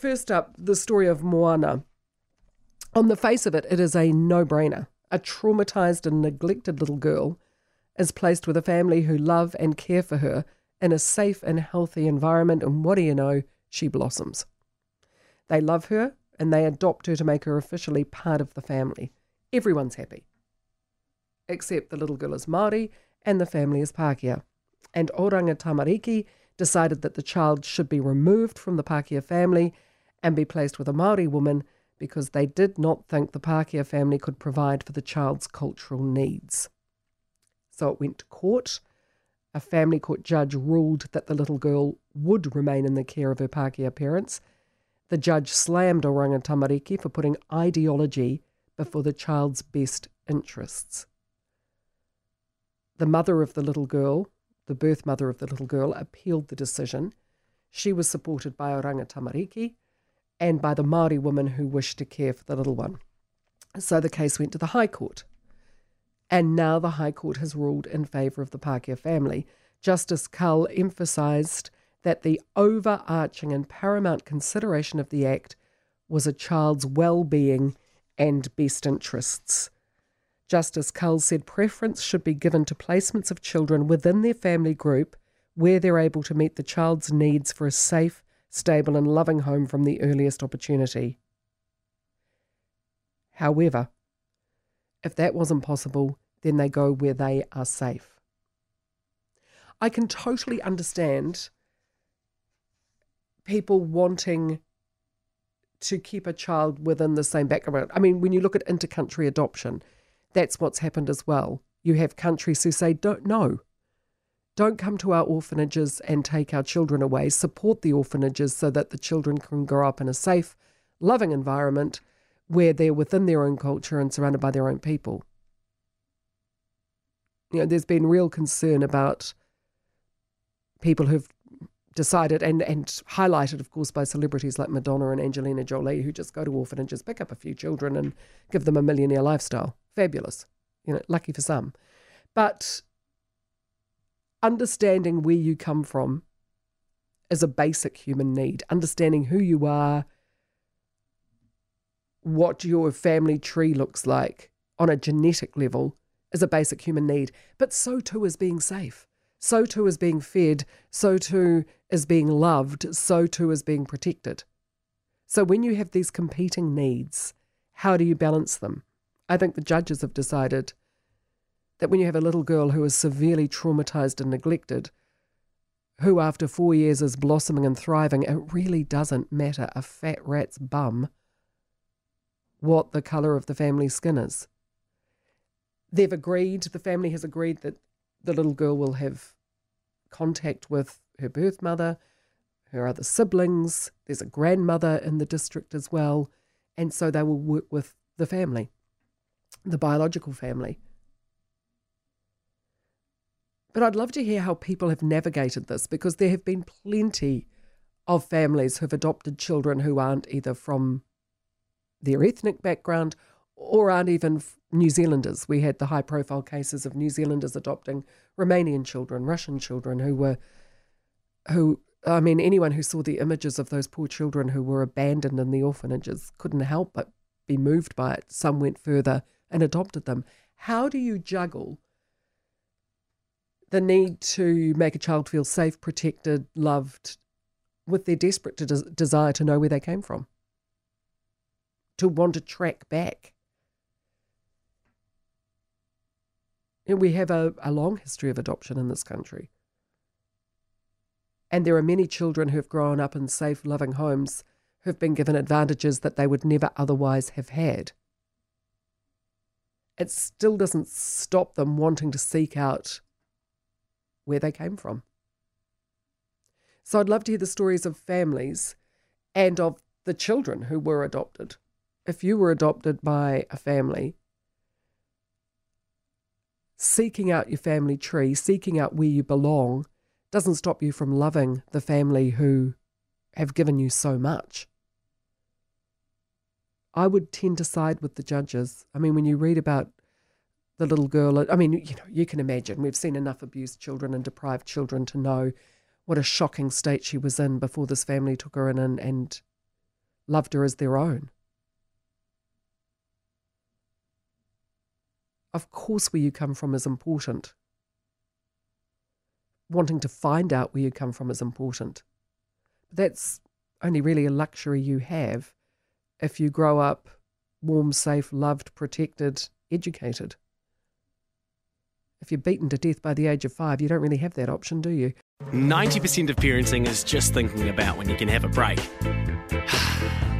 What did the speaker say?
first up, the story of Moana. On the face of it, it is a no brainer. A traumatized and neglected little girl is placed with a family who love and care for her in a safe and healthy environment, and what do you know? She blossoms. They love her and they adopt her to make her officially part of the family. Everyone's happy. Except the little girl is Māori and the family is Pākehā. And Oranga Tamariki decided that the child should be removed from the Pākehā family and be placed with a Māori woman because they did not think the Pākehā family could provide for the child's cultural needs. So it went to court. A family court judge ruled that the little girl would remain in the care of her Pākehā parents. The judge slammed Oranga Tamariki for putting ideology before the child's best interests. The mother of the little girl, the birth mother of the little girl, appealed the decision. She was supported by Oranga Tamariki and by the Māori woman who wished to care for the little one. So the case went to the High Court. And now the High Court has ruled in favour of the Pākehā family. Justice Cull emphasised that the overarching and paramount consideration of the Act was a child's well being and best interests. Justice Cull said preference should be given to placements of children within their family group where they're able to meet the child's needs for a safe, stable, and loving home from the earliest opportunity. However, if that wasn't possible, then they go where they are safe. I can totally understand people wanting to keep a child within the same background. I mean, when you look at intercountry adoption, that's what's happened as well. You have countries who say, don't, no, don't come to our orphanages and take our children away. Support the orphanages so that the children can grow up in a safe, loving environment where they're within their own culture and surrounded by their own people. You know, there's been real concern about people who've decided and, and highlighted, of course, by celebrities like Madonna and Angelina Jolie, who just go to orphanages, pick up a few children, and give them a millionaire lifestyle. Fabulous. You know, lucky for some. But understanding where you come from is a basic human need. Understanding who you are, what your family tree looks like on a genetic level is a basic human need. But so too is being safe. So too is being fed. So too is being loved. So too is being protected. So when you have these competing needs, how do you balance them? I think the judges have decided that when you have a little girl who is severely traumatized and neglected, who after four years is blossoming and thriving, it really doesn't matter a fat rat's bum what the colour of the family skin is. They've agreed, the family has agreed that the little girl will have contact with her birth mother, her other siblings. There's a grandmother in the district as well. And so they will work with the family the biological family. But I'd love to hear how people have navigated this because there have been plenty of families who've adopted children who aren't either from their ethnic background or aren't even New Zealanders. We had the high profile cases of New Zealanders adopting Romanian children, Russian children who were, who, I mean, anyone who saw the images of those poor children who were abandoned in the orphanages couldn't help but be moved by it. Some went further and adopted them. How do you juggle the need to make a child feel safe, protected, loved, with their desperate de- desire to know where they came from, to want to track back? And we have a, a long history of adoption in this country. And there are many children who have grown up in safe, loving homes who've been given advantages that they would never otherwise have had it still doesn't stop them wanting to seek out where they came from. So I'd love to hear the stories of families and of the children who were adopted. If you were adopted by a family, seeking out your family tree, seeking out where you belong, doesn't stop you from loving the family who have given you so much. I would tend to side with the judges. I mean, when you read about the little girl, I mean, you know, you can imagine. We've seen enough abused children and deprived children to know what a shocking state she was in before this family took her in and, and loved her as their own. Of course, where you come from is important. Wanting to find out where you come from is important. But that's only really a luxury you have if you grow up warm, safe, loved, protected, educated. If you're beaten to death by the age of five, you don't really have that option, do you? 90% of parenting is just thinking about when you can have a break.